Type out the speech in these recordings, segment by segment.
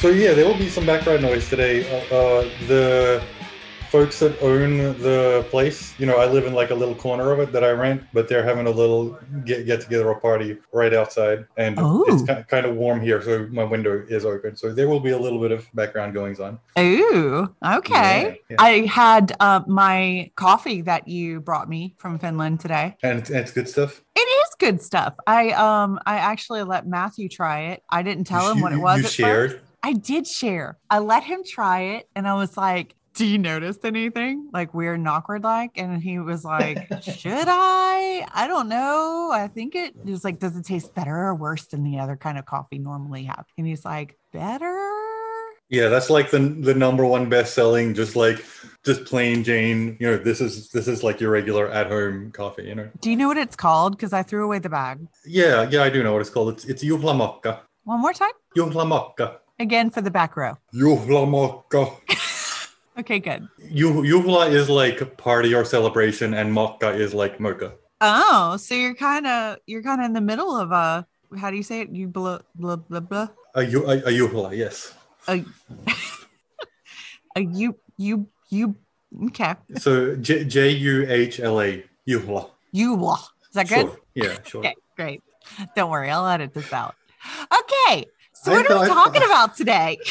So yeah, there will be some background noise today. Uh, uh, the folks that own the place, you know, I live in like a little corner of it that I rent, but they're having a little get get together or party right outside, and Oh. it's kind kind of warm here, so my window is open, so there will be a little bit of background goings on. Ooh, okay. Yeah, yeah. I had uh, my coffee that you brought me from Finland today. and it's, and it's good stuff. It is good stuff. I um I actually let Matthew try it. I didn't tell him what it was. You at shared. First. I did share. I let him try it, and I was like, "Do you notice anything like weird and awkward like?" And he was like, "Should I? I don't know. I think it he like, does it taste better or worse than the other kind of coffee normally have?" And he's like, "Better." Yeah, that's like the the number one best selling, just like just plain Jane. You know, this is this is like your regular at home coffee. You know. Do you know what it's called? Because I threw away the bag. Yeah, yeah, I do know what it's called. It's it's juhlamokka. One more time. Juhlamokka. Again for the back row. Juhlamokka. Okay, good. Juh- Juhla is like party or celebration, and mokka is like mocha. Oh, so you're kind of you're kind of in the middle of a how do you say it? You blah blah blah blah. A, a, a juhla, yes. A, a you you you okay. So J J U H L A juhla. You blah. Is that good? Sure. Yeah, sure. Okay, great. Don't worry, I'll edit this out. Okay, so I what are we talking about today?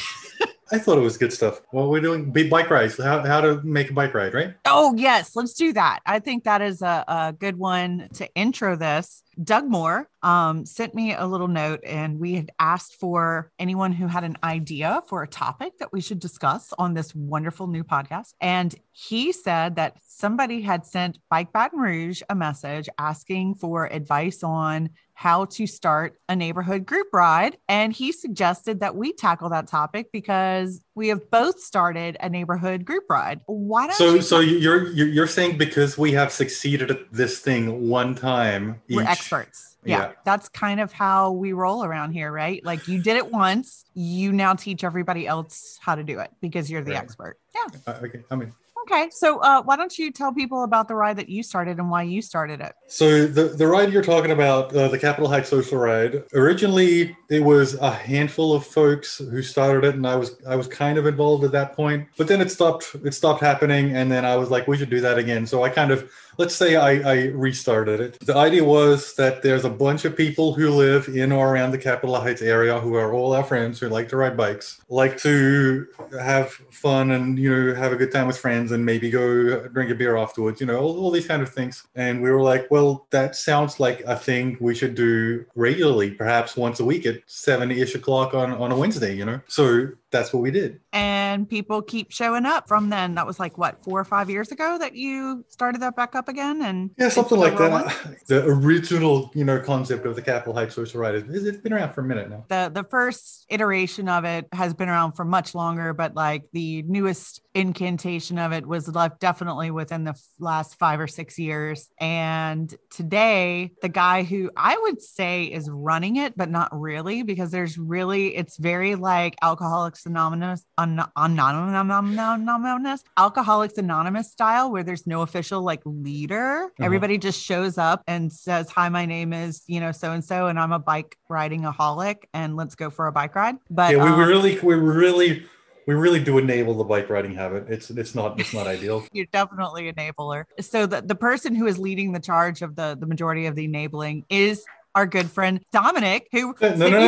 I thought it was good stuff. Well, we're doing bike rides. How, how to make a bike ride, right? Oh, yes, let's do that. I think that is a, a good one to intro this. Doug Moore um, sent me a little note, and we had asked for anyone who had an idea for a topic that we should discuss on this wonderful new podcast. And he said that somebody had sent Bike Baton Rouge a message asking for advice on how to start a neighborhood group ride. And he suggested that we tackle that topic because we have both started a neighborhood group ride. Why don't So, you so you're you're you're saying because we have succeeded at this thing one time, we're experts. Yeah, Yeah. that's kind of how we roll around here, right? Like you did it once, you now teach everybody else how to do it because you're the Right. expert. Yeah. Uh, okay, I mean, Okay. So uh, why don't you tell people about the ride that you started and why you started it? So the the ride you're talking about, uh, the Capitol Heights Social Ride, originally it was a handful of folks who started it, and I was I was kind of involved at that point. But then it stopped it stopped happening, and then I was like, we should do that again. So I kind of let's say I, I restarted it. The idea was that there's a bunch of people who live in or around the Capitol Heights area who are all our friends who like to ride bikes, like to have fun and you know have a good time with friends and maybe go drink a beer afterwards, you know, all, all these kind of things. And we were like, well, that sounds like a thing we should do regularly, perhaps once a week at seven ish o'clock on, on a Wednesday, you know? So that's what we did. And people keep showing up from then. That was like what, four or five years ago that you started that back up again? And Yeah, something like that. The original, you know, concept of the Capitol Heights Social is it's been around for a minute now. the the first iteration of it has been around for much longer but like the newest incantation of it was left definitely within the last five or six years and today the guy who i would say is running it but not really because there's really it's very like alcoholics anonymous an- anonymous alcoholics anonymous style where there's no official like leader Mhm. everybody just shows up and says hi my name is you know so and so and i'm a bike riding aholic and let's go for a bike ride but yeah, we, um, really, we really, we really do enable the bike riding habit. It's it's not it's not ideal. you're definitely an enabler so the, the person who is leading the charge of the the majority of the enabling is our good friend dominic who No, no, the no,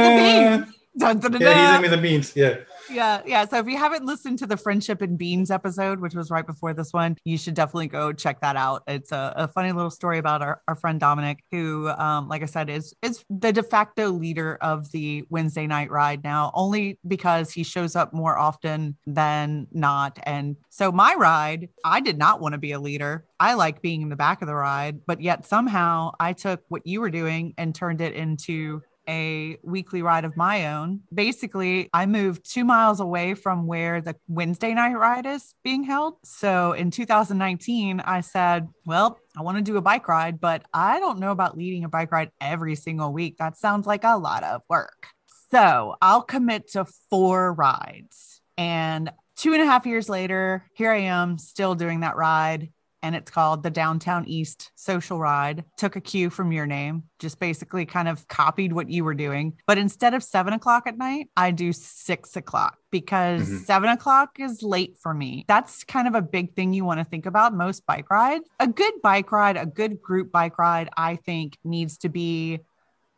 beans. Dun, dun, dun, Yeah, he sent me the beans. Yeah. Yeah yeah. So if you haven't listened to the friendship and beans episode which was right before this one you should definitely go check that out. It's a, a funny little story about our, our friend dominic who um, like i said is is the de facto leader of the wednesday night ride now only because he shows up more often than not. And so my ride i did not want to be a leader. I like being in the back of the ride but yet somehow i took what you were doing and turned it into a weekly ride of my own. Basically, I moved two miles away from where the Wednesday night ride is being held. So in 2019, I said, Well, I want to do a bike ride, but I don't know about leading a bike ride every single week. That sounds like a lot of work. So I'll commit to four rides. And two and a half years later, here I am still doing that ride and it's called the Downtown East Social Ride. Took a cue from your name, just basically kind of copied what you were doing. But instead of seven o'clock at night, I do six o'clock because mm-hmm. seven o'clock is late for me. That's kind of a big thing you want to think about most bike rides. A good bike ride, a good group bike ride, I think needs to be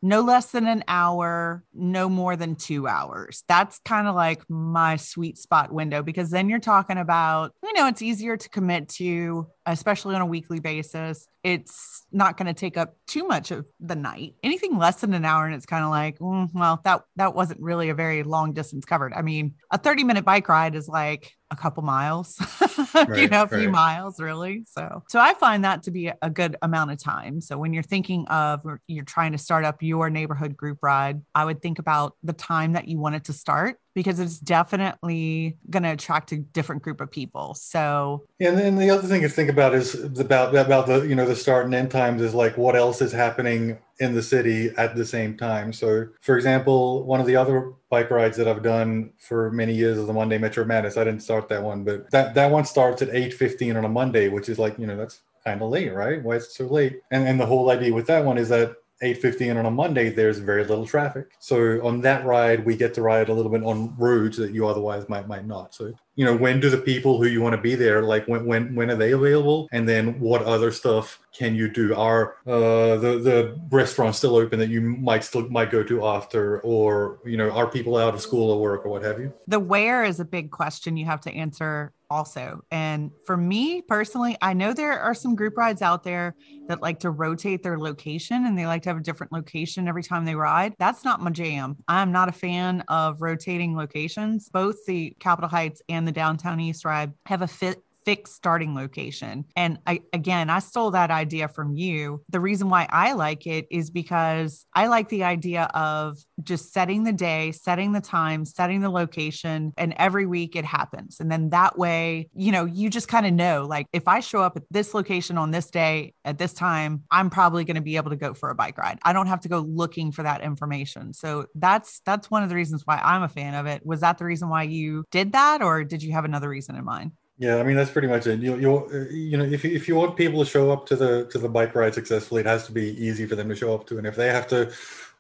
no less than an hour, no more than two hours. That's kind of like my sweet spot window because then you're talking about, you know, it's easier to commit to, especially on a weekly basis. It's not going to take up too much of the night. Anything less than an hour, and it's kind of like, mm, well, that that wasn't really a very long distance covered. I mean, a 30 minute bike ride is like a couple miles, right, you know, a few miles really. So, so I find that to be a good amount of time. So when you're thinking of, you're trying to start up your neighborhood group ride, I would think about the time that you want it to start because it's definitely going to attract a different group of people. So, and then the other thing to think about is about about the you know the start and end times is like what else is happening in the city at the same time. So, for example, one of the other bike rides that I've done for many years is the Monday Metro Madness. I didn't start that one, but that that one starts at eight fifteen on a Monday, which is like you know that's kind of late, right? Why is it so late? And and the whole idea with that one is that 8.15 on a Monday, there's very little traffic. So on that ride, we get to ride a little bit on roads that you otherwise might might not. So you know, when do the people who you want to be there, like when when when are they available? And then what other stuff can you do? Are uh, the the restaurants still open that you might still might go to after, or you know, are people out of school or work or what have you? The where is a big question you have to answer also. And for me personally, I know there are some group rides out there that like to rotate their location and they like to have a different location every time they ride. That's not my jam. I'm not a fan of rotating locations. Both the Capitol Heights and the Downtown East ride have a fit fixed starting location. And I, again, I stole that idea from you. The reason why I like it is because I like the idea of just setting the day, setting the time, setting the location, and every week it happens. And then that way, you know, you just kind of know like if I show up at this location on this day at this time, I'm probably going to be able to go for a bike ride. I don't have to go looking for that information. So that's that's one of the reasons why I'm a fan of it. Was that the reason why you did that or did you have another reason in mind? Yeah, I mean that's pretty much it. You you uh, you know if you, if you want people to show up to the to the bike ride successfully, it has to be easy for them to show up to. And if they have to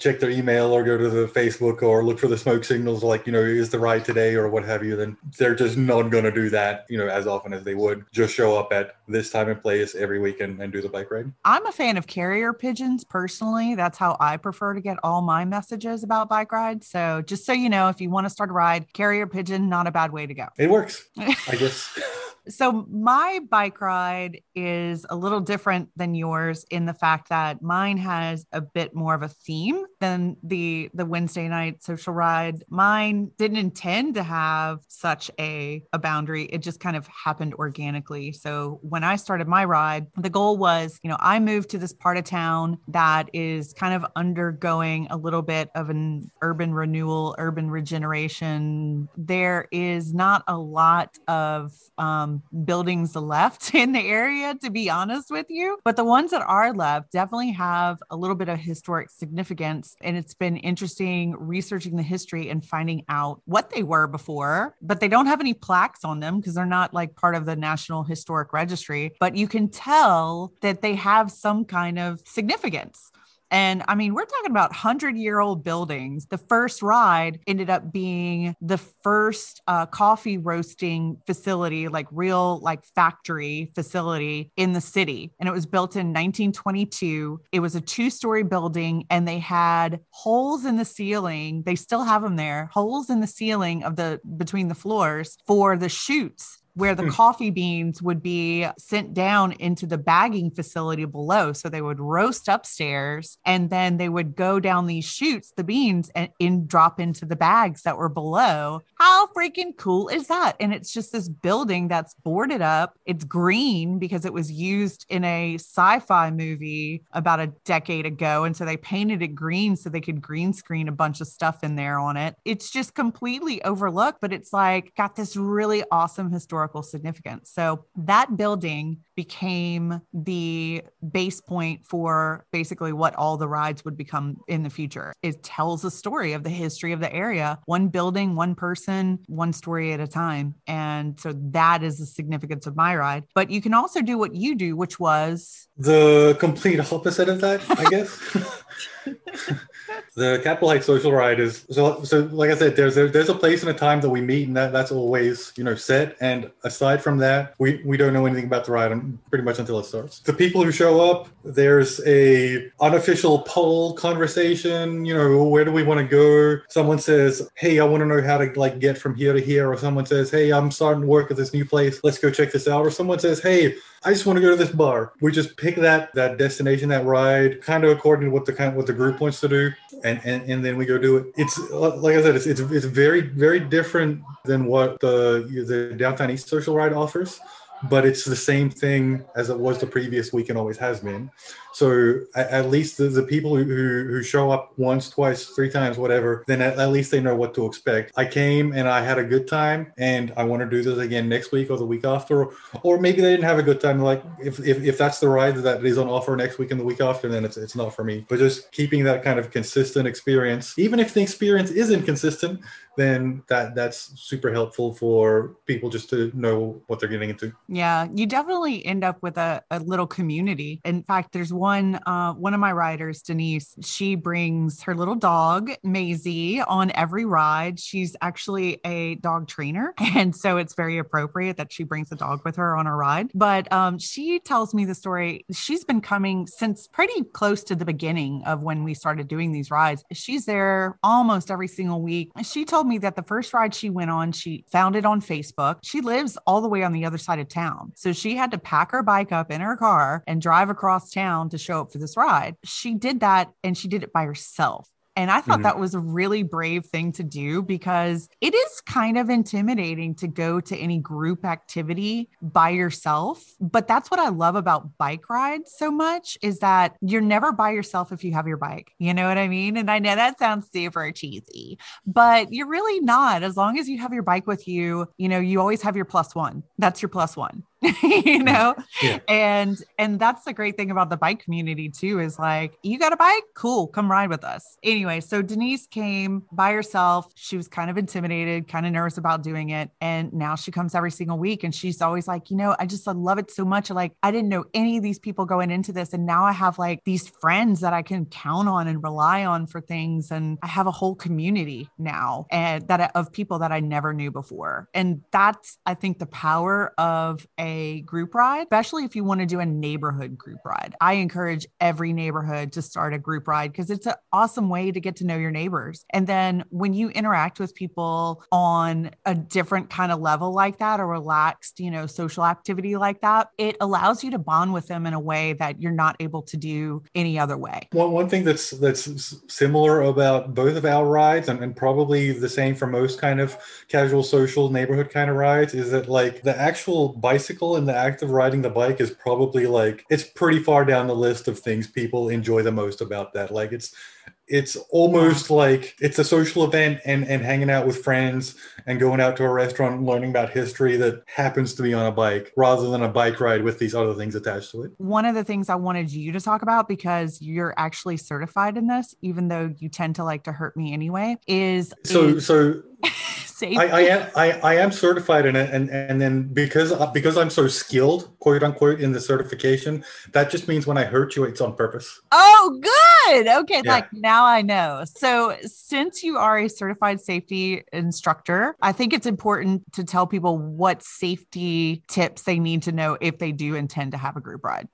check their email or go to the Facebook or look for the smoke signals, like, you know, is the ride today or what have you, then they're just not going to do that, you know, as often as they would just show up at this time and place every weekend and do the bike ride. I'm a fan of carrier pigeons personally. That's how I prefer to get all my messages about bike rides. So just so you know, if you want to start a ride, carrier pigeon, not a bad way to go. It works, I guess. So my bike ride is a little different than yours in the fact that mine has a bit more of a theme than the the Wednesday night social ride. Mine didn't intend to have such a a boundary. It just kind of happened organically. So when I started my ride, the goal was, you know, I moved to this part of town that is kind of undergoing a little bit of an urban renewal, urban regeneration. There is not a lot of um, buildings left in the area, to be honest with you. But the ones that are left definitely have a little bit of historic significance. And it's been interesting researching the history and finding out what they were before, but they don't have any plaques on them because they're not like part of the National Historic Registry. But you can tell that they have some kind of significance. And I mean, we're talking about 100 year old buildings. The first ride ended up being the first uh, coffee roasting facility, like real, like factory facility in the city. And it was built in 1922. It was a two story building and they had holes in the ceiling. They still have them there, holes in the ceiling of the between the floors for the chutes where the hmm. coffee beans would be sent down into the bagging facility below. So they would roast upstairs and then they would go down these chutes, the beans, and in drop into the bags that were below. How freaking cool is that? And it's just this building that's boarded up. It's green because it was used in a sci fi movie about a decade ago. And so they painted it green so they could green screen a bunch of stuff in there on it. It's just completely overlooked, but it's like got this really awesome historical historical significance. So that building became the base point for basically what all the rides would become in the future. It tells a story of the history of the area, one building, one person, one story at a time. And so that is the significance of my ride. But you can also do what you do, which was the complete opposite of that, I guess. the Capitol Heights social ride is so. So, like I said, there's a, there's a place and a time that we meet, and that, that's always you know set. And aside from that, we we don't know anything about the ride pretty much until it starts. The people who show up, there's a unofficial poll conversation. You know, where do we want to go? Someone says, "Hey, I want to know how to like get from here to here," or someone says, "Hey, I'm starting to work at this new place. Let's go check this out," or someone says, "Hey." I just want to go to this bar. We just pick that that destination, that ride, kind of according to what the kind of what the group wants to do, and and, and then we go do it. It's like I said, it's, it's it's very very different than what the the downtown east social ride offers but it's the same thing as it was the previous week and always has been. So at, least the, the people who, who show up once, twice, three times, whatever, then at, at, least they know what to expect. I came and I had a good time, and I want to do this again next week or the week after, or maybe they didn't have a good time. Like if, if, if that's the ride that is on offer next week and the week after, then it's it's not for me. But just keeping that kind of consistent experience, even if the experience isn't consistent, then that that's super helpful for people just to know what they're getting into. Yeah, you definitely end up with a, a little community. In fact, there's one uh, one of my riders, Denise. She brings her little dog Maisie on every ride. She's actually a dog trainer, and so it's very appropriate that she brings a dog with her on a ride. But um, she tells me the story. She's been coming since pretty close to the beginning of when we started doing these rides. She's there almost every single week. She told me that the first ride she went on, she found it on Facebook. She lives all the way on the other side of town, so she had to pack her bike up in her car and drive across town to show up for this ride. She did that and she did it by herself. And I thought mm-hmm. that was a really brave thing to do because it is kind of intimidating to go to any group activity by yourself. But that's what I love about bike rides so much is that you're never by yourself if you have your bike. You know what I mean? And I know that sounds super cheesy, but you're really not. As long as you have your bike with you, you know, you always have your plus one. That's your plus one. you know? Yeah. and and that's the great thing about the bike community too is like you got a bike? Cool come ride with us. Anyway so denise came by herself. She was kind of intimidated kind of nervous about doing it. And now she comes every single week and she's always like you know i just I love it so much. Like i didn't know any of these people going into this and now i have like these friends that i can count on and rely on for things. And i have a whole community now and that of people that i never knew before. And that's i think the power of a a group ride, especially if you want to do a neighborhood group ride. I encourage every neighborhood to start a group ride because it's an awesome way to get to know your neighbors. And then when you interact with people on a different kind of level like that, a relaxed, you know, social activity like that, it allows you to bond with them in a way that you're not able to do any other way. One, one thing that's that's similar about both of our rides and, and probably the same for most kind of casual social neighborhood kind of rides is that like the actual bicycle bicycle and the act of riding the bike is probably like it's pretty far down the list of things people enjoy the most about that. Like it's it's almost like it's a social event and and hanging out with friends and going out to a restaurant and learning about history that happens to be on a bike rather than a bike ride with these other things attached to it. One of the things I wanted you to talk about because you're actually certified in this even though you tend to like to hurt me anyway is So so I, I, am I, I am certified in it, and and then because because I'm so skilled, quote unquote, in the certification, that just means when I hurt you, it's on purpose. Oh, good. Okay, yeah. like now I know. So since you are a certified safety instructor, I think it's important to tell people what safety tips they need to know if they do intend to have a group ride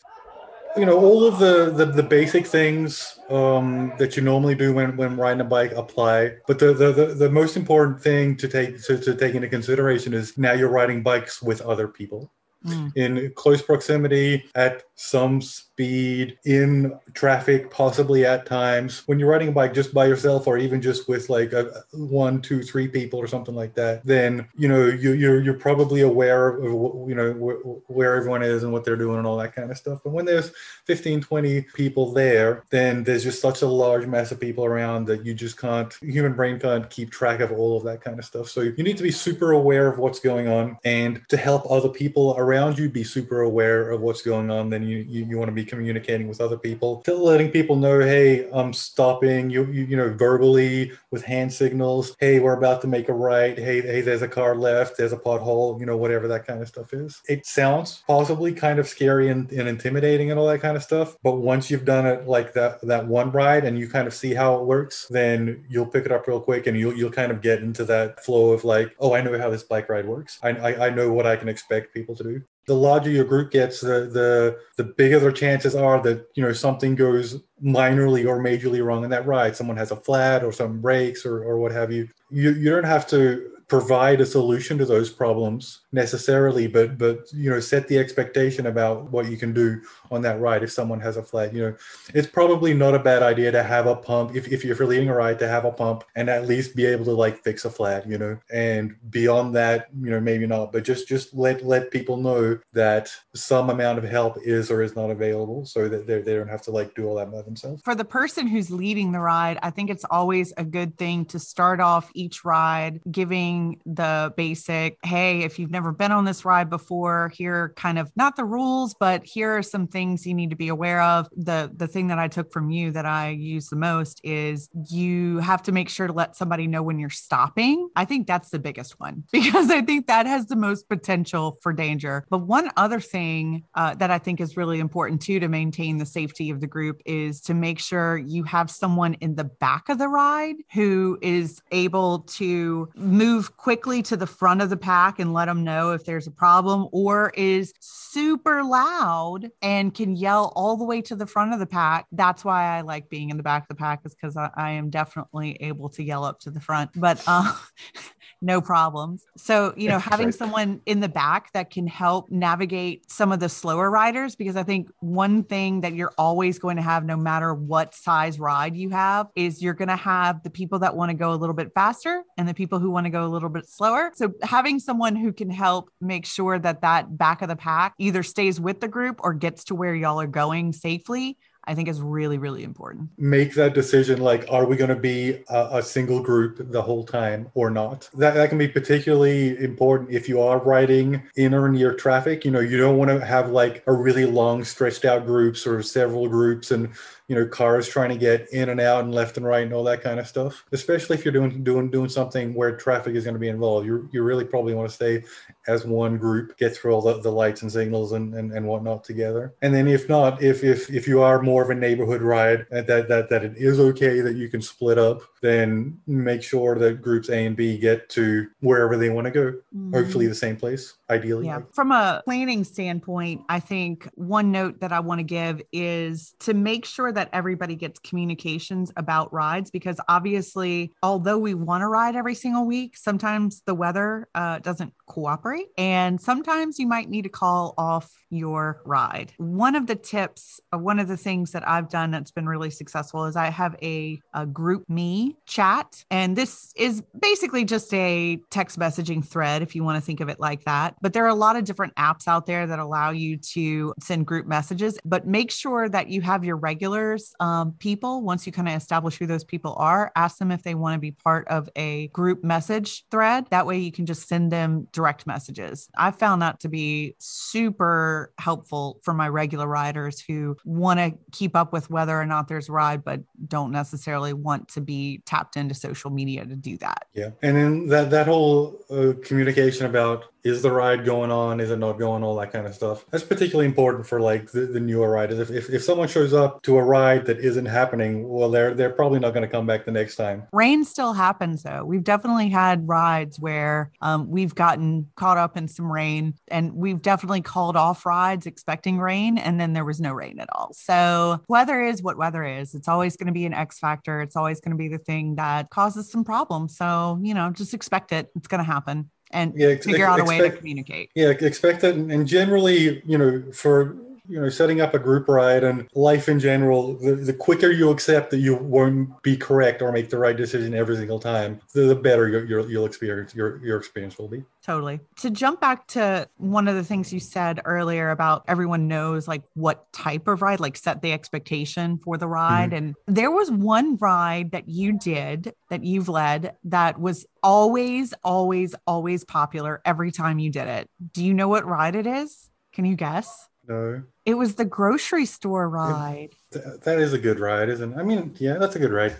you know all of the the, the basic things um, that you normally do when, when riding a bike apply. But the, the the, the most important thing to take to, to take into consideration is now you're riding bikes with other people mm. in close proximity at some speed in traffic, possibly at times. When you're riding a bike just by yourself, or even just with like a, one, two, three people or something like that, then you know you, you're you're probably aware of you know wh- where everyone is and what they're doing and all that kind of stuff. But when there's 15, 20 people there, then there's just such a large mass of people around that you just can't human brain can't keep track of all of that kind of stuff. So you need to be super aware of what's going on, and to help other people around you be super aware of what's going on, then you you, you want to be communicating with other people, letting people know, hey, I'm stopping. You, you you know verbally with hand signals. Hey, we're about to make a right. Hey, hey, there's a car left. There's a pothole. You know whatever that kind of stuff is. It sounds possibly kind of scary and, and intimidating and all that kind of stuff. But once you've done it like that that one ride and you kind of see how it works, then you'll pick it up real quick and you'll you'll kind of get into that flow of like, oh, I know how this bike ride works. I, I, I know what I can expect people to do the larger your group gets, the the the bigger the chances are that you know something goes minorly or majorly wrong in that ride. Someone has a flat or some breaks or or what have you. You you don't have to provide a solution to those problems necessarily but but you know set the expectation about what you can do on that ride if someone has a flat you know it's probably not a bad idea to have a pump if, if you're leading a ride to have a pump and at least be able to like fix a flat you know and beyond that you know maybe not but just just let let people know that some amount of help is or is not available so that they they don't have to like do all that by themselves. For the person who's leading the ride i think it's always a good thing to start off each ride giving the basic, hey, if you've never been on this ride before, here kind of not the rules, but here are some things you need to be aware of. The the thing that I took from you that I use the most is you have to make sure to let somebody know when you're stopping. I think that's the biggest one because I think that has the most potential for danger. But one other thing uh, that I think is really important too to maintain the safety of the group is to make sure you have someone in the back of the ride who is able to move quickly to the front of the pack and let them know if there's a problem, or is super loud and can yell all the way to the front of the pack. That's why I like being in the back of the pack, is because I, I, am definitely able to yell up to the front. But uh, no problems. So, you know, having right. someone in the back that can help navigate some of the slower riders, because I think one thing that you're always going to have, no matter what size ride you have, is you're going to have the people that want to go a little bit faster and the people who want to go a little bit slower. So, having someone who can help make sure that that back of the pack either stays with the group or gets to where y'all are going safely I think is really, really important. Make that decision like, are we going to be a, a, single group the whole time or not? That, that can be particularly important if you are riding in or near traffic. You know, you don't want to have like a really long, stretched out groups or several groups and you know cars trying to get in and out and left and right and all that kind of stuff especially if you're doing doing doing something where traffic is going to be involved you you really probably want to stay as one group get through all the, the lights and signals and, and and whatnot together. And then if not if if if you are more of a neighborhood ride that that that it is okay that you can split up then make sure that groups a and b get to wherever they want to go. Mm. hopefully the same place ideally. Yeah. From a planning standpoint i think one note that i want to give is to make sure that that everybody gets communications about rides because obviously, although we want to ride every single week, sometimes the weather uh, doesn't cooperate. And sometimes you might need to call off your ride. One of the tips, uh, one of the things that I've done that's been really successful is I have a, a GroupMe chat. And this is basically just a text messaging thread, if you want to think of it like that. But there are a lot of different apps out there that allow you to send group messages, but make sure that you have your regulars um, people. Once you kind of establish who those people are, ask them if they want to be part of a group message thread. That way you can just send them direct messages. I found that to be super helpful for my regular riders who want to keep up with whether or not there's a ride, but don't necessarily want to be tapped into social media to do that. Yeah. And then that, that whole uh, communication about is the ride going on is it not going all that kind of stuff. That's particularly important for like the, the newer riders. If, if, if someone shows up to a ride that isn't happening well they're they're probably not going to come back the next time. Rain still happens though. We've definitely had rides where um, we've gotten caught up in some rain and we've definitely called off rides expecting rain and then there was no rain at all. So weather is what weather is. It's always going to be an x factor. It's always going to be the thing that causes some problems. So you know just expect it. It's going to happen and Yeah, ex- figure out a way to communicate. Yeah, expect that. And generally, you know, for you know, setting up a group ride and life in general, the, the quicker you accept that you won't be correct or make the right decision every single time, the, the better your, your you'll experience your your experience will be. Totally. To jump back to one of the things you said earlier about everyone knows like what type of ride, like set the expectation for the ride. Mm-hmm. And there was one ride that you did that you've led that was always, always, always popular every time you did it. Do you know what ride it is? Can you guess? No, It was the grocery store ride. th- that is a good ride, isn't it? I mean, yeah, that's a good ride.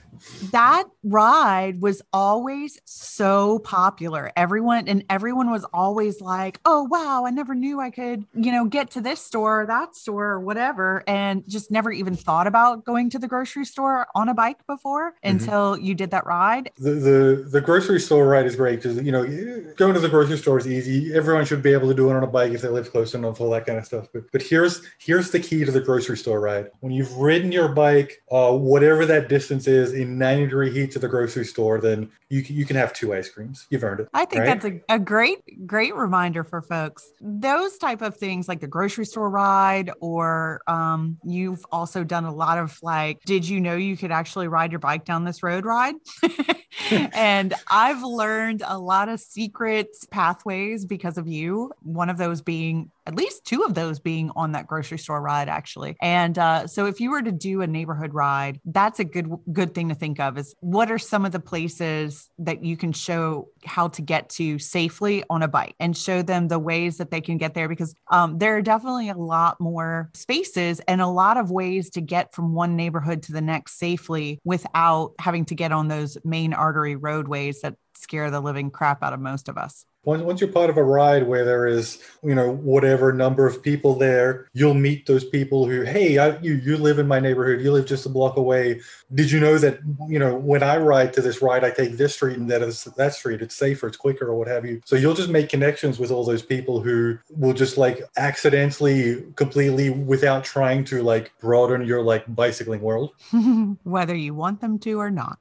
that ride was always so popular. Everyone and everyone was always like, "Oh wow, I never knew I could, you know, get to this store or that store or whatever," and just never even thought about going to the grocery store on a bike before mm-hmm. until you did that ride. The, the the grocery store ride is great because you know going to the grocery store is easy. Everyone should be able to do it on a bike if they live close enough, all that kind of stuff. But but here's here's the key to the grocery store ride. When you've ridden your bike, uh, whatever that distance is in 90 degree heat to the grocery store, then you can, you can have two ice creams. You've earned it. I think right? that's a, a great, great reminder for folks. Those type of things like the grocery store ride, or um, you've also done a lot of like, did you know you could actually ride your bike down this road ride? and I've learned a lot of secret pathways because of you. One of those being at least two of those being on that grocery store ride actually. And uh, so if you were to do a neighborhood ride that's a good good thing to think of is what are some of the places that you can show how to get to safely on a bike and show them the ways that they can get there? Because um, there are definitely a lot more spaces and a lot of ways to get from one neighborhood to the next safely without having to get on those main artery roadways that scare the living crap out of most of us Once, once you're part of a ride where there is, you know, whatever number of people there, you'll meet those people who, hey, I, you you live in my neighborhood, you live just a block away. Did you know that, you know, when I ride to this ride, I take this street and that is that street. It's safer, it's quicker, or what have you. So you'll just make connections with all those people who will just like accidentally, completely, without trying to like broaden your like bicycling world. whether you want them to or not.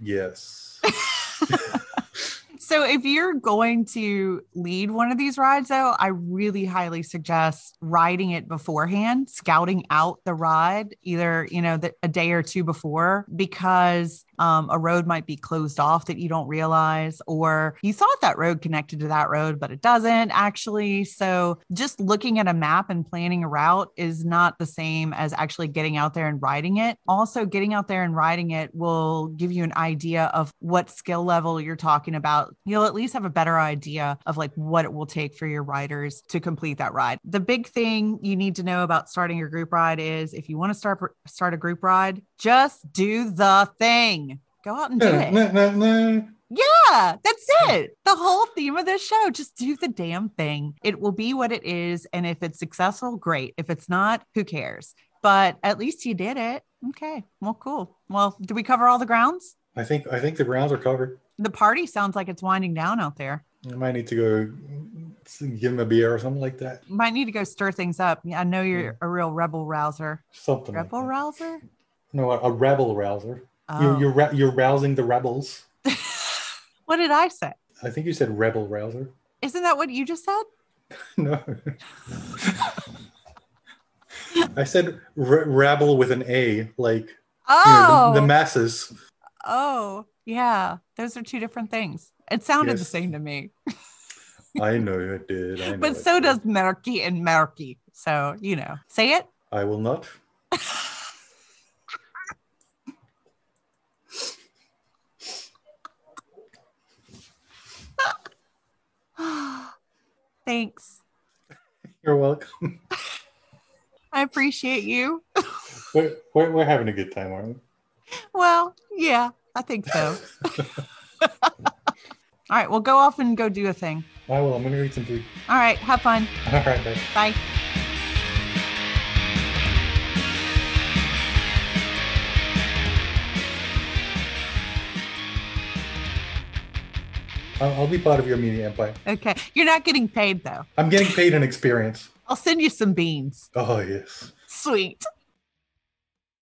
Yes. So if you're going to lead one of these rides though, I really highly suggest riding it beforehand, scouting out the ride either, you know, the, a day or two before because um, a road might be closed off that you don't realize or you thought that road connected to that road but it doesn't actually. So just looking at a map and planning a route is not the same as actually getting out there and riding it. Also getting out there and riding it will give you an idea of what skill level you're talking about you'll at least have a better idea of like what it will take for your riders to complete that ride. The big thing you need to know about starting your group ride is if you want to start start a group ride, just do the thing. Go out and do it. Yeah, that's it. The whole theme of this show, just do the damn thing. It will be what it is. And if it's successful, great. If it's not, who cares? But at least you did it. Okay. Well, cool. Well, did we cover all the grounds? I think I think the grounds are covered. The party sounds like it's winding down out there. I might need to go give him a beer or something like that. Might need to go stir things up. I know you're a real rebel rouser. Something. Rebel like rouser? No, a, a rebel rouser. Oh. You, you're ra- you're rousing the rebels. what did I say? I think you said rebel rouser. Isn't that what you just said? no. I said re- rabble with an A, like you Oh, know, the, the oh. masses. oh, yeah. Those are two different things. It sounded the same to me, I know it did. Know but so did. does murky and murky. So, you know, say it. I will not. Thanks. You're welcome. I appreciate you. We're, we're, we're having a good time, aren't we? Well, yeah, I think so. All right, well, go off and go do a thing. I will. I'm gonna eat some food. All right, have fun. All right, bye. Bye. I'll, I'll be part of your media empire. Okay. You're not getting paid though. I'm getting paid in experience. I'll send you some beans. Oh yes. Sweet.